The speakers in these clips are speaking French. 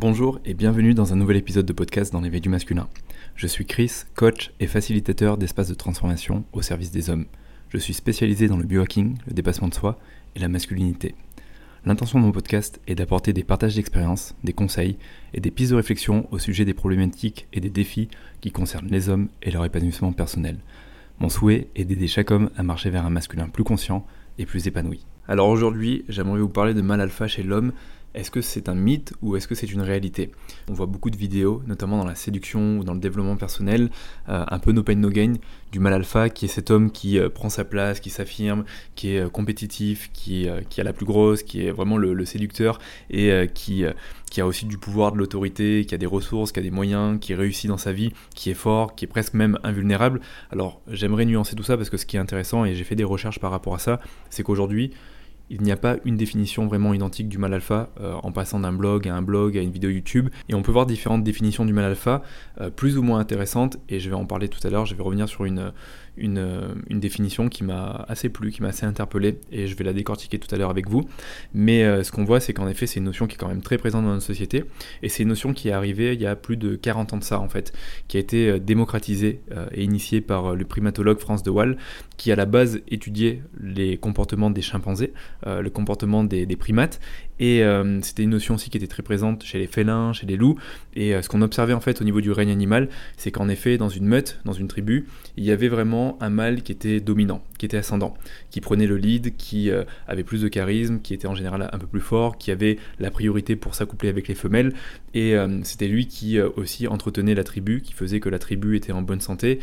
Bonjour et bienvenue dans un nouvel épisode de podcast dans l'éveil du masculin. Je suis Chris, coach et facilitateur d'espaces de transformation au service des hommes. Je suis spécialisé dans le biohacking, le dépassement de soi et la masculinité. L'intention de mon podcast est d'apporter des partages d'expériences, des conseils et des pistes de réflexion au sujet des problématiques et des défis qui concernent les hommes et leur épanouissement personnel. Mon souhait est d'aider chaque homme à marcher vers un masculin plus conscient et plus épanoui. Alors aujourd'hui, j'aimerais vous parler de mal alpha chez l'homme est-ce que c'est un mythe ou est-ce que c'est une réalité? On voit beaucoup de vidéos, notamment dans la séduction ou dans le développement personnel, euh, un peu no pain no gain, du mal alpha qui est cet homme qui euh, prend sa place, qui s'affirme, qui est euh, compétitif, qui, qui, a la plus grosse, qui est vraiment le, séducteur et qui, qui a aussi du pouvoir, de l'autorité, qui a des ressources, qui a des moyens, qui réussit dans sa vie, qui est fort, qui est presque même invulnérable. Alors j'aimerais nuancer tout ça parce que ce qui est intéressant, et j'ai fait des recherches par rapport à ça, c'est qu'aujourd'hui, il n'y a pas une définition vraiment identique du mal alpha euh, en passant d'un blog à un blog à une vidéo YouTube. Et on peut voir différentes définitions du mal alpha, euh, plus ou moins intéressantes, et je vais en parler tout à l'heure. Je vais revenir sur une, une, définition qui m'a assez plu, qui m'a assez interpellé, et je vais la décortiquer tout à l'heure avec vous. Mais euh, ce qu'on voit, c'est qu'en effet, c'est une notion qui est quand même très présente dans notre société, et c'est une notion qui est arrivée il y a plus de 40 ans de ça, en fait, qui a été euh, démocratisée euh, et initiée par le primatologue France de Waal, qui à la base étudiait les comportements des chimpanzés, le comportement des primates, et c'était une notion aussi qui était très présente chez les félins, chez les loups, et ce qu'on observait en fait au niveau du règne animal, c'est qu'en effet, dans une meute, dans une tribu, il y avait vraiment un mâle qui était dominant, qui était ascendant, qui prenait le lead, qui euh, avait plus de charisme, qui était en général un peu plus fort, qui avait la priorité pour s'accoupler avec les femelles, et euh, c'était lui qui euh, aussi entretenait la tribu, qui faisait que la tribu était en bonne santé,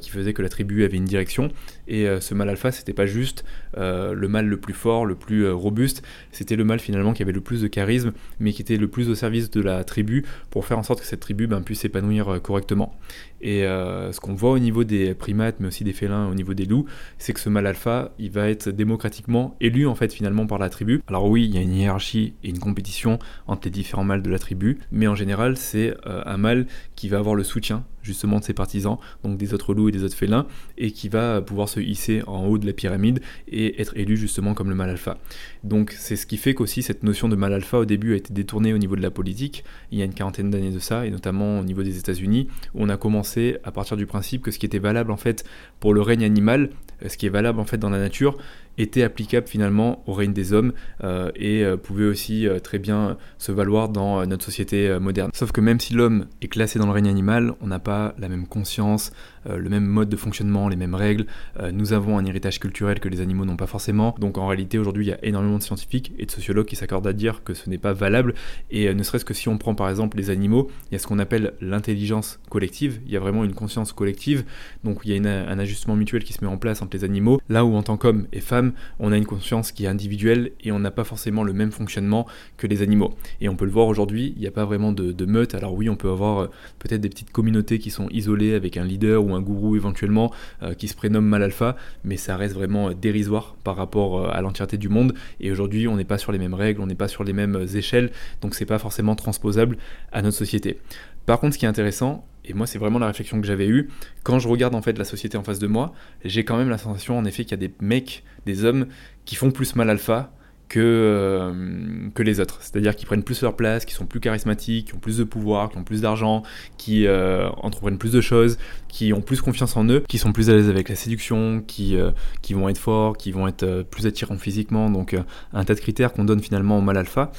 qui faisait que la tribu avait une direction, et ce mâle alpha, c'était pas juste le mâle le plus fort, le plus robuste, c'était le mâle finalement qui avait le plus de charisme, mais qui était le plus au service de la tribu pour faire en sorte que cette tribu ben, puisse s'épanouir correctement. Et ce qu'on voit au niveau des primates, mais aussi des félins, au niveau des loups, c'est que ce mâle alpha, il va être démocratiquement élu en fait finalement par la tribu. Alors oui, il y a une hiérarchie et une compétition entre les différents mâles de la tribu, mais en général, c'est euh, un mâle qui va avoir le soutien justement de ses partisans, donc des autres loups et des autres félins, et qui va pouvoir se hisser en haut de la pyramide et être élu justement comme le mâle alpha. Donc c'est ce qui fait qu'aussi cette notion de mâle alpha au début a été détournée au niveau de la politique, il y a une quarantaine d'années de ça, et notamment au niveau des États-Unis, où on a commencé à partir du principe que ce qui était valable en fait pour le règne animal, euh, ce qui est valable en fait dans la nature, était applicable finalement au règne des hommes euh, et euh, pouvait aussi très bien se valoir dans notre société moderne. Sauf que même si l'homme est classé dans le règne animal, on n'a pas la même conscience, le même mode de fonctionnement, les mêmes règles. nous avons un héritage culturel que les animaux n'ont pas forcément. Donc en réalité aujourd'hui il y a énormément de scientifiques et de sociologues qui s'accordent à dire que ce n'est pas valable. Et ne serait-ce que si on prend par exemple les animaux, il y a ce qu'on appelle l'intelligence collective. Il y a vraiment une conscience collective. Donc il y a un ajustement mutuel qui se met en place entre les animaux. Là où en tant qu'homme et femme, on a une conscience qui est individuelle et on n'a pas forcément le même fonctionnement que les animaux. Et on peut le voir aujourd'hui, il n'y a pas vraiment de, meute. Alors oui, on peut avoir euh, peut-être des petites communautés qui sont isolées avec un leader ou un gourou éventuellement euh, qui se prénomme mal alpha, mais ça reste vraiment euh, dérisoire par rapport à l'entièreté du monde. Et aujourd'hui, on n'est pas sur les mêmes règles, on n'est pas sur les mêmes échelles, donc c'est pas forcément transposable à notre société. Par contre, ce qui est intéressant, et moi c'est vraiment la réflexion que j'avais eue, quand je regarde en fait la société en face de moi, j'ai quand même la sensation en effet qu'il y a des mecs, des hommes qui font plus mal alpha que, euh, que les autres. C'est-à-dire qu'ils prennent plus leur place, qui sont plus charismatiques, qui ont plus de pouvoir, qui ont plus d'argent, qui euh, entreprennent plus de choses, qui ont plus confiance en eux, qui sont plus à l'aise avec la séduction, qui, euh, qui vont être forts, qui vont être plus attirants physiquement. Donc un tas de critères qu'on donne finalement au mal alpha.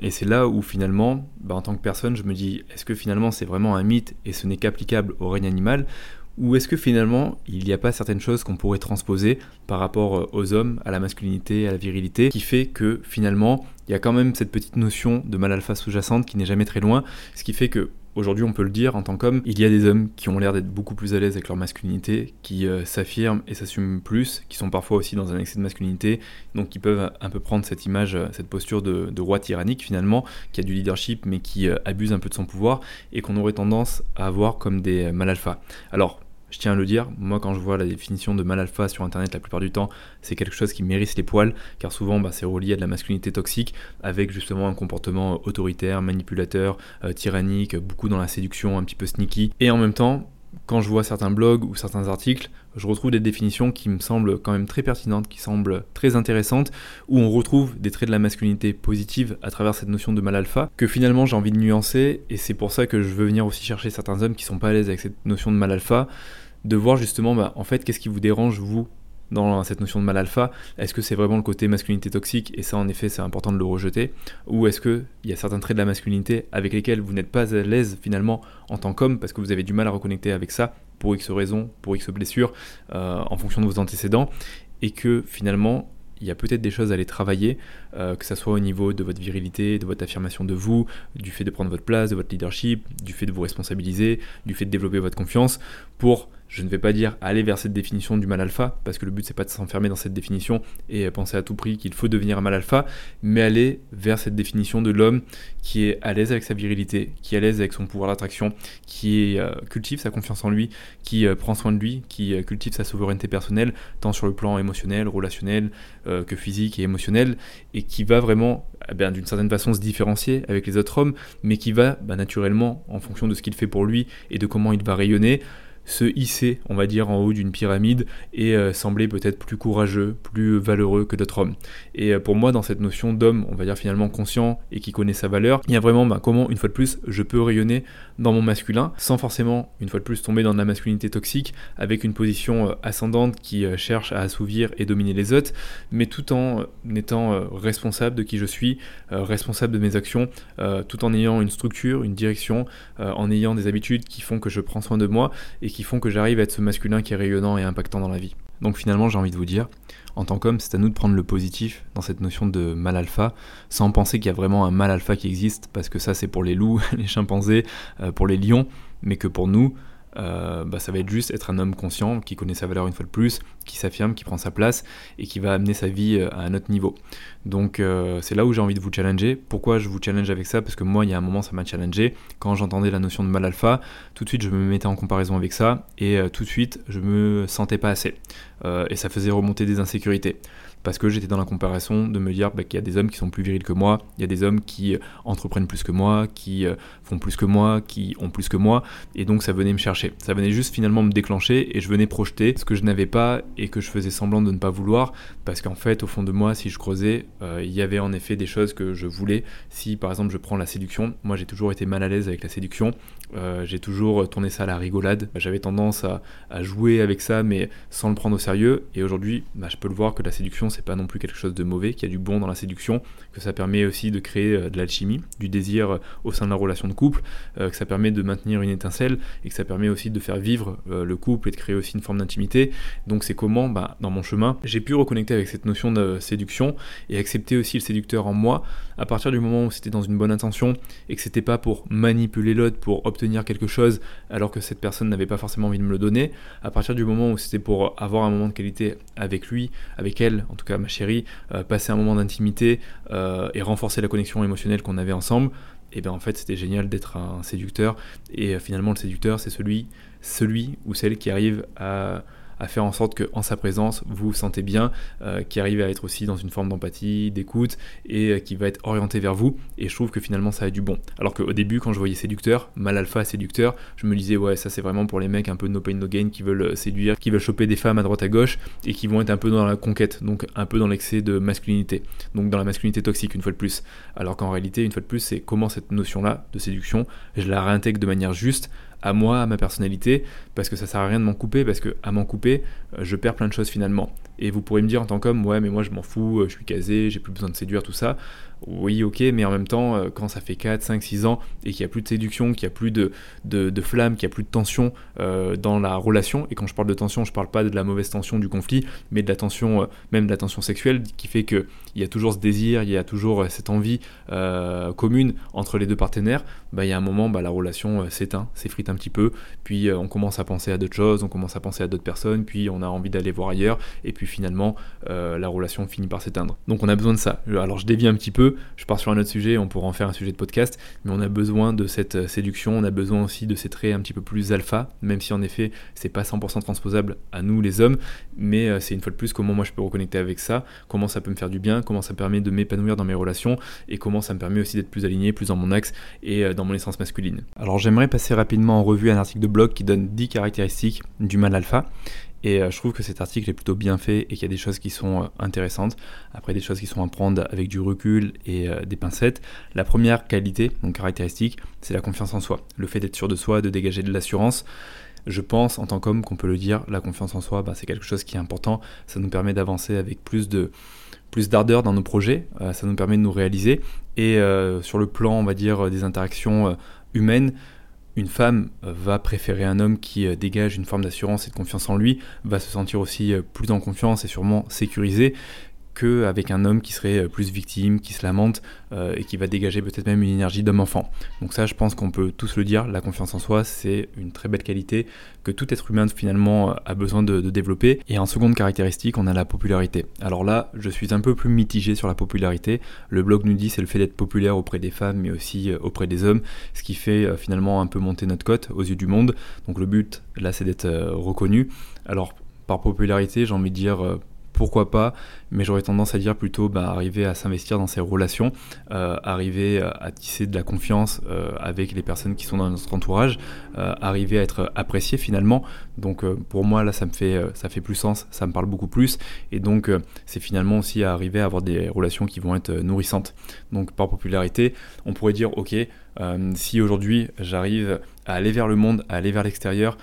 Et c'est là où finalement, bah, en tant que personne, je me dis, est-ce que finalement c'est vraiment un mythe et ce n'est qu'applicable au règne animal ou est-ce que finalement, il n'y a pas certaines choses qu'on pourrait transposer par rapport euh, aux hommes, à la masculinité, à la virilité, qui fait que finalement, il y a quand même cette petite notion de mal alpha sous-jacente qui n'est jamais très loin, ce qui fait que Aujourd'hui, on peut le dire en tant qu'homme, il y a des hommes qui ont l'air d'être beaucoup plus à l'aise avec leur masculinité, qui euh, s'affirment et s'assument plus, qui sont parfois aussi dans un excès de masculinité, donc qui peuvent un peu prendre cette image, euh, cette posture de, roi tyrannique finalement, qui a du leadership mais qui abuse un peu de son pouvoir, et qu'on aurait tendance à avoir comme des mal alpha. Alors, je tiens à le dire, moi quand je vois la définition de mal alpha sur internet la plupart du temps, c'est quelque chose qui mérite les poils, car souvent bah, c'est relié à de la masculinité toxique, avec justement un comportement autoritaire, manipulateur, euh, tyrannique, beaucoup dans la séduction, un petit peu sneaky. Et en même temps, quand je vois certains blogs ou certains articles, je retrouve des définitions qui me semblent quand même très pertinentes, qui semblent très intéressantes, où on retrouve des traits de la masculinité positive à travers cette notion de mal alpha, que finalement j'ai envie de nuancer, et c'est pour ça que je veux venir aussi chercher certains hommes qui sont pas à l'aise avec cette notion de mal alpha, de voir justement, bah, en fait, qu'est-ce qui vous dérange, vous, dans cette notion de mal alpha Est-ce que c'est vraiment le côté masculinité toxique et ça en effet c'est important de le rejeter Ou est-ce qu'il y a certains traits de la masculinité avec lesquels vous n'êtes pas à l'aise finalement en tant qu'homme parce que vous avez du mal à reconnecter avec ça pour X raisons, pour X blessures, euh, en fonction de vos antécédents et que finalement il y a peut-être des choses à aller travailler, euh, que ce soit au niveau de votre virilité, de votre affirmation de vous, du fait de prendre votre place, de votre leadership, du fait de vous responsabiliser, du fait de développer votre confiance, pour je ne vais pas dire aller vers cette définition du mal alpha, parce que le but c'est pas de s'enfermer dans cette définition et penser à tout prix qu'il faut devenir un mal alpha, mais aller vers cette définition de l'homme qui est à l'aise avec sa virilité, qui est à l'aise avec son pouvoir d'attraction, qui euh, cultive sa confiance en lui, qui euh, prend soin de lui, qui euh, cultive sa souveraineté personnelle, tant sur le plan émotionnel, relationnel que physique et émotionnel, et qui va vraiment eh d'une certaine façon se différencier avec les autres hommes, mais qui va bah, naturellement, en fonction de ce qu'il fait pour lui et de comment il va rayonner, se hisser, on va dire, en haut d'une pyramide et euh, sembler peut-être plus courageux, plus valeureux que d'autres hommes. Et euh, pour moi, dans cette notion d'homme, on va dire finalement conscient et qui connaît sa valeur, il y a vraiment bah, comment, une fois de plus, je peux rayonner dans mon masculin sans forcément, une fois de plus, tomber dans la masculinité toxique avec une position euh, ascendante qui cherche à assouvir et dominer les autres, mais tout en étant responsable de qui je suis, responsable de mes actions, tout en ayant une structure, une direction, en ayant des habitudes qui font que je prends soin de moi et qui font que j'arrive à être ce masculin qui est rayonnant et impactant dans la vie. Donc finalement, j'ai envie de vous dire, en tant qu'homme, c'est à nous de prendre le positif dans cette notion de mal alpha, sans penser qu'il y a vraiment un mal alpha qui existe, parce que ça c'est pour les loups, les chimpanzés, euh, pour les lions, mais que pour nous, euh, bah, ça va être juste être un homme conscient qui connaît sa valeur une fois de plus, qui s'affirme, qui prend sa place et qui va amener sa vie euh, à un autre niveau. Donc euh, c'est là où j'ai envie de vous challenger. Pourquoi je vous challenge avec ça? Parce que moi, il y a un moment, ça m'a challengé. Quand j'entendais la notion de mal alpha, tout de suite, je me mettais en comparaison avec ça et tout de suite, je me sentais pas assez. et ça faisait remonter des insécurités parce que j'étais dans la comparaison de me dire bah, qu'il y a des hommes qui sont plus virils que moi, il y a des hommes qui euh, entreprennent plus que moi, qui euh, font plus que moi, qui ont plus que moi, et donc ça venait me chercher. Ça venait juste finalement me déclencher et je venais projeter ce que je n'avais pas et que je faisais semblant de ne pas vouloir, parce qu'en fait, au fond de moi, si je creusais, euh, il y avait en effet des choses que je voulais. Si par exemple je prends la séduction, moi j'ai toujours été mal à l'aise avec la séduction, j'ai toujours tourné ça à la rigolade, j'avais tendance à, jouer avec ça, mais sans le prendre au sérieux, et aujourd'hui, bah, je peux le voir que la séduction, c'est pas non plus quelque chose de mauvais, qu'il y a du bon dans la séduction, que ça permet aussi de créer euh, de l'alchimie, du désir euh, au sein de la relation de couple, euh, que ça permet de maintenir une étincelle et que ça permet aussi de faire vivre le couple et de créer aussi une forme d'intimité. Donc c'est comment, bah, dans mon chemin, j'ai pu reconnecter avec cette notion de séduction et accepter aussi le séducteur en moi à partir du moment où c'était dans une bonne intention et que c'était pas pour manipuler l'autre, pour obtenir quelque chose alors que cette personne n'avait pas forcément envie de me le donner, à partir du moment où c'était pour avoir un moment de qualité avec lui, avec elle, en tout cas ma chérie, euh, passer un moment d'intimité euh, et renforcer la connexion émotionnelle qu'on avait ensemble, et bien en fait c'était génial d'être un séducteur. Et euh, finalement le séducteur c'est celui, celui ou celle qui arrive à à faire en sorte qu'en sa présence, vous vous sentez bien, euh, qui arrive à être aussi dans une forme d'empathie, d'écoute, et euh, qui va être orienté vers vous. Et je trouve que finalement, ça a du bon. Alors qu'au début, quand je voyais séducteur, mal alpha séducteur, je me disais, ouais, ça c'est vraiment pour les mecs un peu no pain no gain qui veulent euh, séduire, qui veulent choper des femmes à droite à gauche, et qui vont être un peu dans la conquête, donc un peu dans l'excès de masculinité, donc dans la masculinité toxique une fois de plus. Alors qu'en réalité, une fois de plus, c'est comment cette notion-là de séduction, je la réintègre de manière juste à moi, à ma personnalité, parce que ça sert à rien de m'en couper, parce que à m'en couper, euh, je perds plein de choses finalement. Et vous pourrez me dire en tant qu'homme, ouais, mais moi je m'en fous, euh, je suis casé, j'ai plus besoin de séduire, tout ça. Oui, ok, mais en même temps, euh, quand ça fait 4, 5, 6 ans et qu'il n'y a plus de séduction, qu'il n'y a plus de, de, flamme, qu'il n'y a plus de tension dans la relation, et quand je parle de tension, je parle pas de la mauvaise tension du conflit, mais de la tension, même de la tension sexuelle, qui fait qu'il y a toujours ce désir, il y a toujours cette envie commune entre les deux partenaires, bah, il y a un moment, bah, la relation s'éteint, s'effrite un petit peu, puis on commence à penser à d'autres choses, on commence à penser à d'autres personnes, puis on a envie d'aller voir ailleurs, et puis finalement la relation finit par s'éteindre. Donc on a besoin de ça. Alors je dévie un petit peu, je pars sur un autre sujet, on pourra en faire un sujet de podcast, mais on a besoin de cette séduction, on a besoin aussi de ces traits un petit peu plus alpha, même si en effet c'est pas 100% transposable à nous les hommes, mais c'est une fois de plus comment moi je peux reconnecter avec ça, comment ça peut me faire du bien, comment ça me permet de m'épanouir dans mes relations et comment ça me permet aussi d'être plus aligné, plus dans mon axe et dans mon essence masculine. Alors j'aimerais passer rapidement en revue un article de blog qui donne 10 caractéristiques du mal alpha. Et euh, je trouve que cet article est plutôt bien fait et qu'il y a des choses qui sont euh, intéressantes. Après, des choses qui sont à prendre avec du recul et euh, des pincettes. La première qualité, donc caractéristique, c'est la confiance en soi. Le fait d'être sûr de soi, de dégager de l'assurance. Je pense, en tant qu'homme, qu'on peut le dire, la confiance en soi, bah, c'est quelque chose qui est important. Ça nous permet d'avancer avec plus de plus d'ardeur dans nos projets, ça nous permet de nous réaliser. Et sur le plan, on va dire, des interactions humaines, une femme euh, va préférer un homme qui euh, dégage une forme d'assurance et de confiance en lui, va se sentir aussi euh, plus en confiance et sûrement sécurisé qu'avec un homme qui serait plus victime, qui se lamente et qui va dégager peut-être même une énergie d'homme-enfant. Donc ça, je pense qu'on peut tous le dire, la confiance en soi, c'est une très belle qualité que tout être humain finalement a besoin de, développer. Et en seconde caractéristique, on a la popularité. Alors là, je suis un peu plus mitigé sur la popularité. Le blog nous dit c'est le fait d'être populaire auprès des femmes, mais aussi euh, auprès des hommes, ce qui fait euh, finalement un peu monter notre cote aux yeux du monde. Donc le but là, c'est d'être euh, reconnu. Alors par popularité, j'ai envie de dire pourquoi pas, mais j'aurais tendance à dire plutôt bah, arriver à s'investir dans ses relations, euh, arriver à tisser de la confiance euh, avec les personnes qui sont dans notre entourage, euh, arriver à être apprécié finalement. Donc pour moi là ça me fait ça fait plus sens, ça me parle beaucoup plus, et donc c'est finalement aussi arriver à avoir des relations qui vont être nourrissantes. Donc par popularité, on pourrait dire ok, si aujourd'hui j'arrive à aller vers le monde, à aller vers l'extérieur,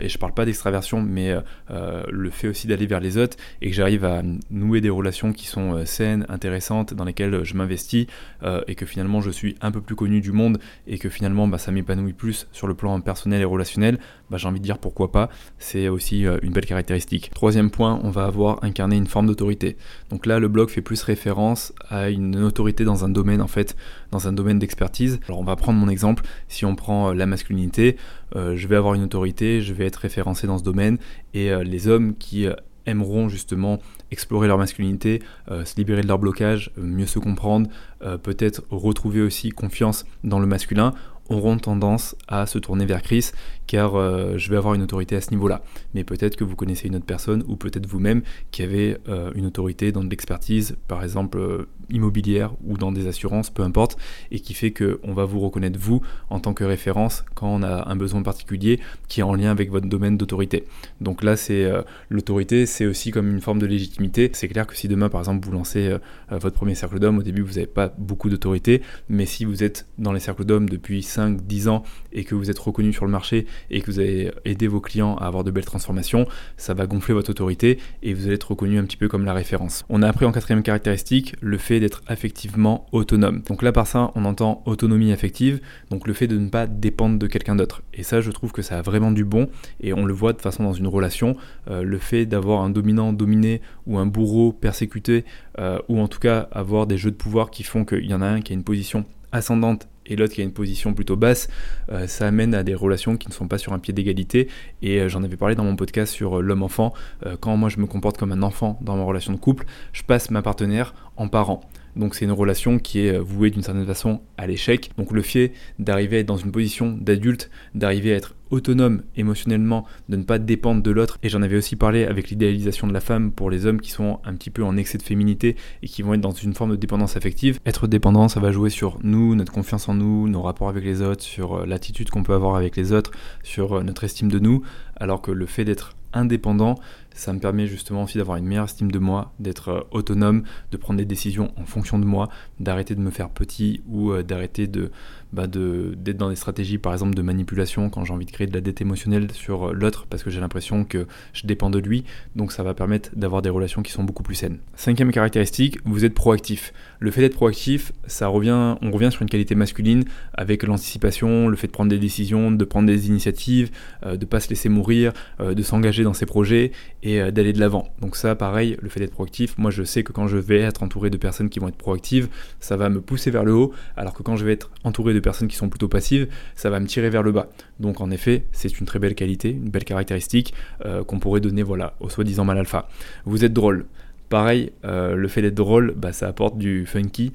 et je parle pas d'extraversion, mais le fait aussi d'aller vers les autres, et que j'arrive à nouer des relations qui sont euh, saines, intéressantes, dans lesquelles euh, je m'investis, euh, et que finalement je suis un peu plus connu du monde, et que finalement bah, ça m'épanouit plus sur le plan personnel et relationnel, bah, j'ai envie de dire pourquoi pas, c'est aussi une belle caractéristique. Troisième point, on va avoir incarné une forme d'autorité. Donc là, le blog fait plus référence à une autorité dans un domaine, en fait, dans un domaine d'expertise. Alors on va prendre mon exemple, si on prend la masculinité, je vais avoir une autorité, je vais être référencé dans ce domaine, et les hommes qui aimeront justement explorer leur masculinité, euh, se libérer de leur blocage, euh, mieux se comprendre, euh, peut-être retrouver aussi confiance dans le masculin, auront tendance à se tourner vers Chris car je vais avoir une autorité à ce niveau-là. Mais peut-être que vous connaissez une autre personne ou peut-être vous-même qui avez une autorité dans de l'expertise, par exemple immobilière ou dans des assurances, peu importe, et qui fait qu'on va vous reconnaître vous en tant que référence quand on a un besoin particulier qui est en lien avec votre domaine d'autorité. Donc là, c'est l'autorité, c'est aussi comme une forme de légitimité c'est clair que si demain, par exemple, vous lancez euh, euh, votre premier cercle d'hommes, au début, vous n'avez pas beaucoup d'autorité, mais si vous êtes dans les cercles d'hommes depuis 5-10 ans et que vous êtes reconnu sur le marché et que vous avez aidé vos clients à avoir de belles transformations, ça va gonfler votre autorité et vous allez être reconnu un petit peu comme la référence. On a appris en quatrième caractéristique le fait d'être affectivement autonome. Donc là, par ça, on entend autonomie affective, donc le fait de ne pas dépendre de quelqu'un d'autre. Et ça, je trouve que ça a vraiment du bon et on le voit de façon dans une relation, euh, le fait d'avoir un dominant dominé ou un bourreau persécuté, euh, ou en tout cas avoir des jeux de pouvoir qui font qu'il y en a un qui a une position ascendante et l'autre qui a une position plutôt basse, euh, ça amène à des relations qui ne sont pas sur un pied d'égalité. Et euh, j'en avais parlé dans mon podcast sur l'homme-enfant. quand moi je me comporte comme un enfant dans ma relation de couple, je passe ma partenaire en parent. Donc c'est une relation qui est vouée d'une certaine façon à l'échec. Donc le fait d'arriver à être dans une position d'adulte, d'arriver à être autonome émotionnellement, de ne pas dépendre de l'autre. Et j'en avais aussi parlé avec l'idéalisation de la femme pour les hommes qui sont un petit peu en excès de féminité et qui vont être dans une forme de dépendance affective. Être dépendant, ça va jouer sur nous, notre confiance en nous, nos rapports avec les autres, sur euh, l'attitude qu'on peut avoir avec les autres, sur euh, notre estime de nous, alors que le fait d'être indépendant, ça me permet justement aussi d'avoir une meilleure estime de moi, d'être euh, autonome, de prendre des décisions en fonction de moi, d'arrêter de me faire petit ou d'arrêter de bah d'être dans des stratégies par exemple de manipulation quand j'ai envie de créer de la dette émotionnelle sur euh, l'autre parce que j'ai l'impression que je dépends de lui donc ça va permettre d'avoir des relations qui sont beaucoup plus saines. Cinquième caractéristique, vous êtes proactif. Le fait d'être proactif, ça revient, on revient sur une qualité masculine avec l'anticipation, le fait de prendre des décisions, de prendre des initiatives, euh, de pas se laisser mourir, euh, de s'engager dans ses projets et euh, d'aller de l'avant. Donc ça, pareil, le fait d'être proactif, moi je sais que quand je vais être entouré de personnes qui vont être proactives, ça va me pousser vers le haut, alors que quand je vais être entouré de personnes qui sont plutôt passives, ça va me tirer vers le bas. Donc en effet, c'est une très belle qualité, une belle caractéristique euh, qu'on pourrait donner voilà, au soi-disant mal alpha. Vous êtes drôle. Pareil, euh, le fait d'être drôle, bah, ça apporte du funky,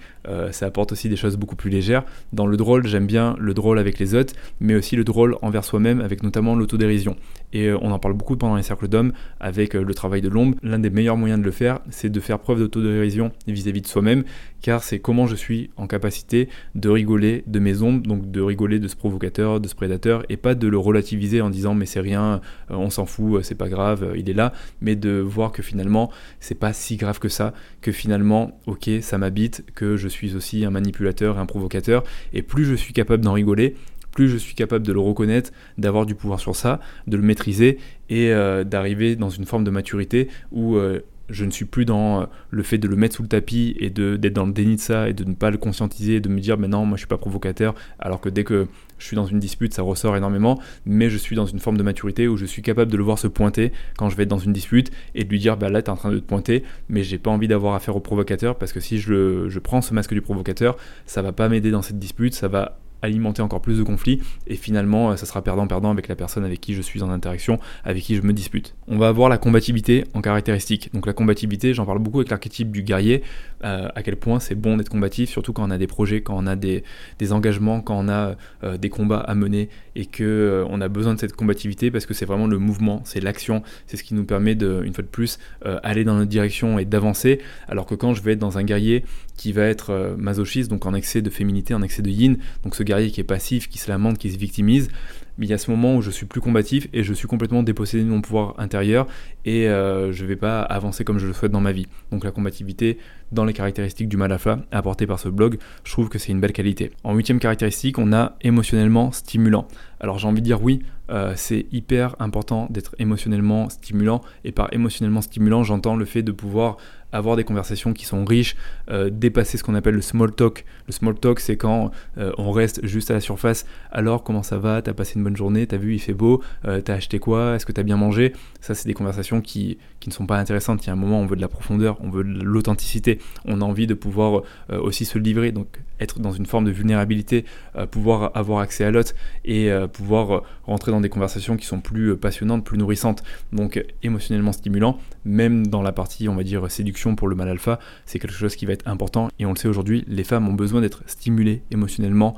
ça apporte aussi des choses beaucoup plus légères. Dans le drôle, j'aime bien le drôle avec les autres, mais aussi le drôle envers soi-même, avec notamment l'autodérision. Et euh, on en parle beaucoup pendant les cercles d'hommes, avec le travail de l'ombre. L'un des meilleurs moyens de le faire, c'est de faire preuve d'autodérision vis-à-vis de soi-même, car c'est comment je suis en capacité de rigoler de mes ombres, donc de rigoler de ce provocateur, de ce prédateur, et pas de le relativiser en disant mais c'est rien, on s'en fout, c'est pas grave, il est là, mais de voir que finalement c'est pas si grave que ça, que finalement, ok, ça m'habite, que je suis aussi un manipulateur, un provocateur, et plus je suis capable d'en rigoler, plus je suis capable de le reconnaître, d'avoir du pouvoir sur ça, de le maîtriser et euh, d'arriver dans une forme de maturité où euh, je ne suis plus dans euh, le fait de le mettre sous le tapis et d'être dans le déni de ça et de ne pas le conscientiser et de me dire mais non moi je suis pas provocateur. Alors que dès que je suis dans une dispute ça ressort énormément mais je suis dans une forme de maturité où je suis capable de le voir se pointer quand je vais être dans une dispute et de lui dire bah là tu es en train de te pointer mais j'ai pas envie d'avoir affaire au provocateur parce que si je, je prends ce masque du provocateur ça va pas m'aider dans cette dispute ça va alimenter encore plus de conflits et finalement euh, ça sera perdant-perdant avec la personne avec qui je suis en interaction, avec qui je me dispute. On va avoir la combativité en caractéristique. Donc la combativité, j'en parle beaucoup avec l'archétype du guerrier, euh, à quel point c'est bon d'être combatif, surtout quand on a des projets, quand on a des, engagements, quand on a euh, des combats à mener et que on a besoin de cette combativité parce que c'est vraiment le mouvement, c'est l'action, c'est ce qui nous permet de, une fois de plus, aller dans notre direction et d'avancer. Alors que quand je vais être dans un guerrier qui va être masochiste, donc en excès de féminité, en excès de yin, donc ce qui est passif, qui se lamente, qui se victimise, mais il y a ce moment où je suis plus combatif et je suis complètement dépossédé de mon pouvoir intérieur et euh, je ne vais pas avancer comme je le souhaite dans ma vie. Donc la combativité dans les caractéristiques du Malafa apportées par ce blog, je trouve que c'est une belle qualité. En huitième caractéristique, on a émotionnellement stimulant. Alors j'ai envie de dire oui, euh, c'est hyper important d'être émotionnellement stimulant et par émotionnellement stimulant, j'entends le fait de pouvoir avoir des conversations qui sont riches, euh, dépasser ce qu'on appelle le small talk. Le small talk, c'est quand on reste juste à la surface. Alors, comment ça va? T'as passé une bonne journée, t'as vu, il fait beau, euh, t'as acheté quoi, est-ce que t'as bien mangé? Ça, c'est des conversations qui, qui, ne sont pas intéressantes. Il y a un moment, on veut de la profondeur, on veut de l'authenticité, on a envie de pouvoir euh, aussi se livrer, donc être dans une forme de vulnérabilité, euh, pouvoir avoir accès à l'autre et pouvoir rentrer dans des conversations qui sont plus passionnantes, plus nourrissantes, donc émotionnellement stimulant, même dans la partie, on va dire, séduction pour le mal alpha, c'est quelque chose qui va être important. Et on le sait aujourd'hui, les femmes ont besoin d'être stimulées émotionnellement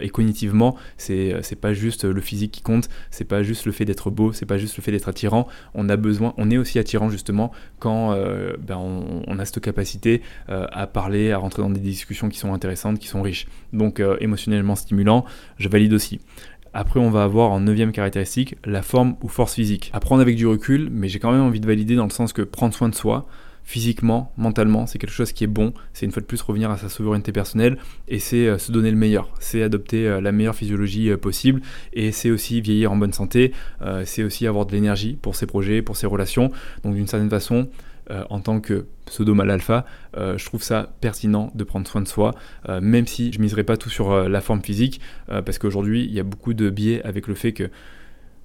et cognitivement. C'est pas juste le physique qui compte, c'est pas juste le fait d'être beau, c'est pas juste le fait d'être attirant. On a besoin, on est aussi attirant justement quand euh, ben on, a cette capacité euh, à parler, à rentrer dans des discussions qui sont intéressantes, qui sont riches. Donc euh, émotionnellement stimulant, je valide aussi. Après, on va avoir en neuvième caractéristique la forme ou force physique. À prendre avec du recul, mais j'ai quand même envie de valider dans le sens que prendre soin de soi, physiquement, mentalement, c'est quelque chose qui est bon. C'est une fois de plus revenir à sa souveraineté personnelle et c'est euh, se donner le meilleur. C'est adopter euh, la meilleure physiologie euh, possible et c'est aussi vieillir en bonne santé. c'est aussi avoir de l'énergie pour ses projets, pour ses relations. Donc d'une certaine façon, en tant que pseudo mal alpha, je trouve ça pertinent de prendre soin de soi, même si je miserai pas tout sur la forme physique, parce qu'aujourd'hui il y a beaucoup de biais avec le fait que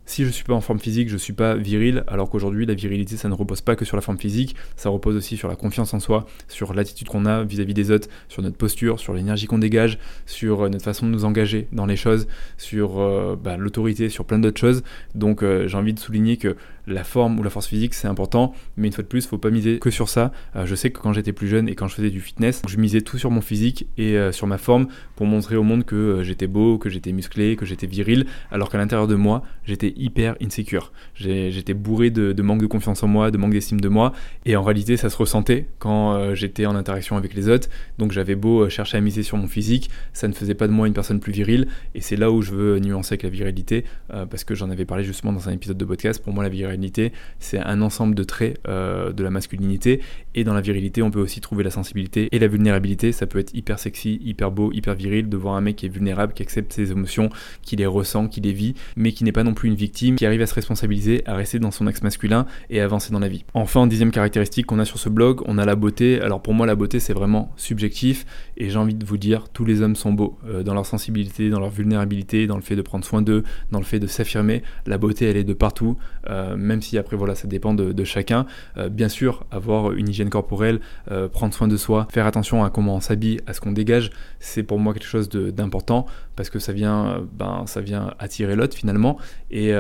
si je suis pas en forme physique, je suis pas viril, alors qu'aujourd'hui la virilité ça ne repose pas que sur la forme physique, ça repose aussi sur la confiance en soi, sur l'attitude qu'on a vis-à-vis des autres, sur notre posture, sur l'énergie qu'on dégage, sur euh, notre façon de nous engager dans les choses, sur euh, bah, l'autorité, sur plein d'autres choses. Donc euh, j'ai envie de souligner que la forme ou la force physique c'est important, mais une fois de plus, faut pas miser que sur ça. je sais que quand j'étais plus jeune et quand je faisais du fitness, je misais tout sur mon physique et sur ma forme pour montrer au monde que j'étais beau, que j'étais musclé, que j'étais viril, alors qu'à l'intérieur de moi, j'étais hyper insécure. J'étais bourré de, manque de confiance en moi, de manque d'estime de moi, et en réalité ça se ressentait quand euh, j'étais en interaction avec les autres. Donc j'avais beau euh, chercher à miser sur mon physique, ça ne faisait pas de moi une personne plus virile, et c'est là où je veux nuancer avec la virilité, euh, parce que j'en avais parlé justement dans un épisode de podcast. Pour moi la virilité c'est un ensemble de traits de la masculinité, et dans la virilité on peut aussi trouver la sensibilité et la vulnérabilité. Ça peut être hyper sexy, hyper beau, hyper viril de voir un mec qui est vulnérable, qui accepte ses émotions, qui les ressent, qui les vit, mais qui n'est pas non plus une victime, arrive à se responsabiliser, à rester dans son axe masculin et à avancer dans la vie. Enfin, dixième caractéristique qu'on a sur ce blog, on a la beauté. Alors pour moi, la beauté, c'est vraiment subjectif et j'ai envie de vous dire, tous les hommes sont beaux euh, dans leur sensibilité, dans leur vulnérabilité, dans le fait de prendre soin d'eux, dans le fait de s'affirmer. La beauté, elle est de partout, euh, même si après voilà ça dépend de, chacun. bien sûr, avoir une hygiène corporelle, prendre soin de soi, faire attention à comment on s'habille, à ce qu'on dégage, c'est pour moi quelque chose d'important parce que ça vient, ben, ça vient attirer l'autre finalement. Et,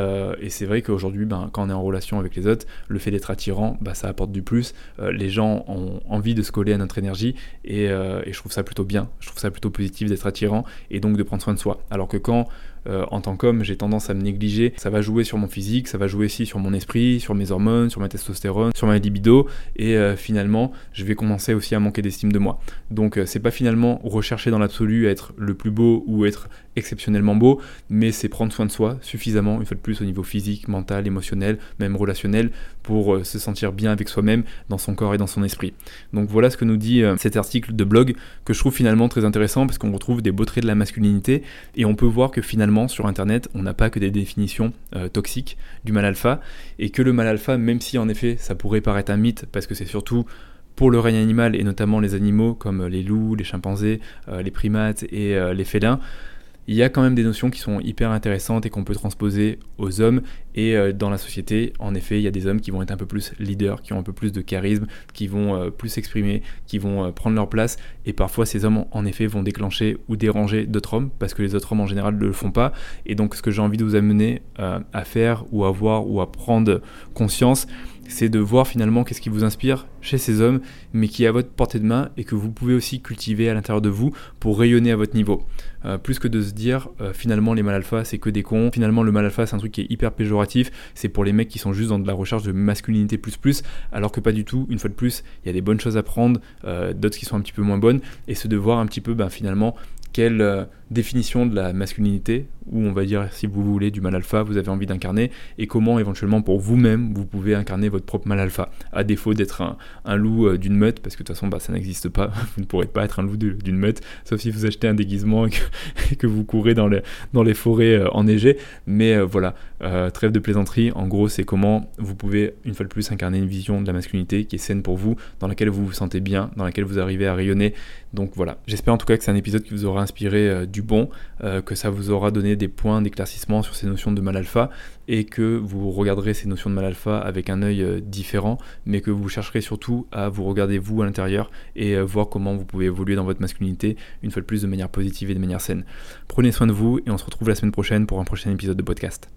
c'est vrai qu'aujourd'hui, ben, quand on est en relation avec les autres, le fait d'être attirant, ben, ça apporte du plus. les gens ont envie de se coller à notre énergie et je trouve ça plutôt bien. Je trouve ça plutôt positif d'être attirant et donc de prendre soin de soi. Alors que quand euh, en tant qu'homme, j'ai tendance à me négliger. Ça va jouer sur mon physique, ça va jouer aussi sur mon esprit, sur mes hormones, sur ma testostérone, sur ma libido, et euh, finalement, je vais commencer aussi à manquer d'estime de moi. Donc, euh, c'est pas finalement rechercher dans l'absolu être le plus beau ou être exceptionnellement beau, mais c'est prendre soin de soi suffisamment, une fois de plus, au niveau physique, mental, émotionnel, même relationnel, pour se sentir bien avec soi-même, dans son corps et dans son esprit. Donc voilà ce que nous dit cet article de blog, que je trouve finalement très intéressant, parce qu'on retrouve des beaux traits de la masculinité, et on peut voir que finalement, sur Internet, on n'a pas que des définitions euh, toxiques du mal alpha, et que le mal alpha, même si en effet ça pourrait paraître un mythe, parce que c'est surtout pour le règne animal, et notamment les animaux comme les loups, les chimpanzés, euh, les primates et euh, les félins, il y a quand même des notions qui sont hyper intéressantes et qu'on peut transposer aux hommes et euh, dans la société. En effet, il y a des hommes qui vont être un peu plus leaders, qui ont un peu plus de charisme, qui vont euh, plus s'exprimer, qui vont euh, prendre leur place. Et parfois, ces hommes, en effet, vont déclencher ou déranger d'autres hommes parce que les autres hommes en général ne le font pas. Et donc, ce que j'ai envie de vous amener à faire ou à voir ou à prendre conscience, c'est de voir finalement qu'est-ce qui vous inspire chez ces hommes, mais qui est à votre portée de main et que vous pouvez aussi cultiver à l'intérieur de vous pour rayonner à votre niveau. Euh, plus que de se dire euh, finalement les mal alpha c'est que des cons, finalement le mal alpha c'est un truc qui est hyper péjoratif, c'est pour les mecs qui sont juste dans de la recherche de masculinité plus plus, alors que pas du tout, une fois de plus, il y a des bonnes choses à prendre, euh, d'autres qui sont un petit peu moins bonnes, et se de voir un petit peu ben, finalement quelle euh, définition de la masculinité, ou on va dire si vous voulez du mal alpha, vous avez envie d'incarner, et comment éventuellement pour vous-même vous pouvez incarner votre propre mal alpha, à défaut d'être un, loup euh, d'une meute, parce que de toute façon bah, ça n'existe pas, vous ne pourrez pas être un loup d'une meute, sauf si vous achetez un déguisement et que, vous courez dans les, forêts euh, enneigées, mais voilà, trêve de plaisanterie, en gros c'est comment vous pouvez une fois de plus incarner une vision de la masculinité qui est saine pour vous, dans laquelle vous vous sentez bien, dans laquelle vous arrivez à rayonner, donc voilà, j'espère en tout cas que c'est un épisode qui vous aura inspiré euh, du bon, euh, que ça vous aura donné des points d'éclaircissement sur ces notions de mal alpha et que vous regarderez ces notions de mal alpha avec un œil euh, différent, mais que vous chercherez surtout à vous regarder vous à l'intérieur et voir comment vous pouvez évoluer dans votre masculinité une fois de plus de manière positive et de manière saine. Prenez soin de vous et on se retrouve la semaine prochaine pour un prochain épisode de podcast.